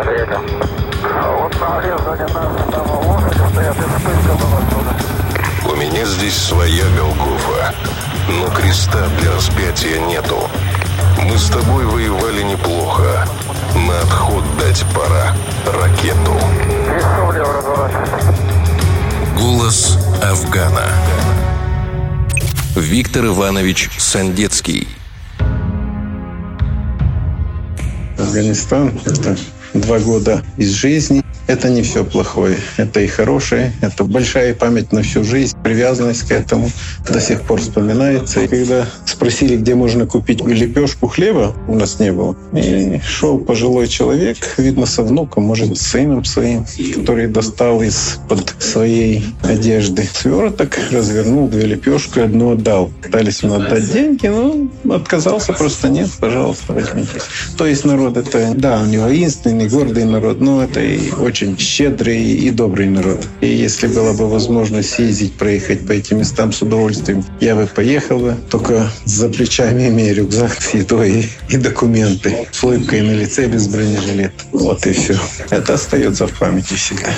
У меня здесь своя Голгофа, но креста для распятия нету. Мы с тобой воевали неплохо. На отход дать пора ракету. Голос Афгана. Виктор Иванович Сандецкий. Афганистан – это два года из жизни. Это не все плохое. Это и хорошее. Это большая память на всю жизнь. Привязанность к этому до сих пор вспоминается. И когда спросили, где можно купить лепешку хлеба, у нас не было. И шел пожилой человек, видно, со внуком, может, с сыном своим, который достал из-под своей одежды сверток, развернул две лепешки, одну отдал. Пытались ему отдать деньги, но отказался просто. Нет, пожалуйста, возьмите. То есть народ это, да, у него воинственный, гордый народ, но это и очень щедрый и добрый народ. И если была бы возможность съездить, проехать по этим местам с удовольствием, я бы поехал бы, только за плечами имея рюкзак с едой и документы, с улыбкой на лице без бронежилета. Вот и все. Это остается в памяти всегда.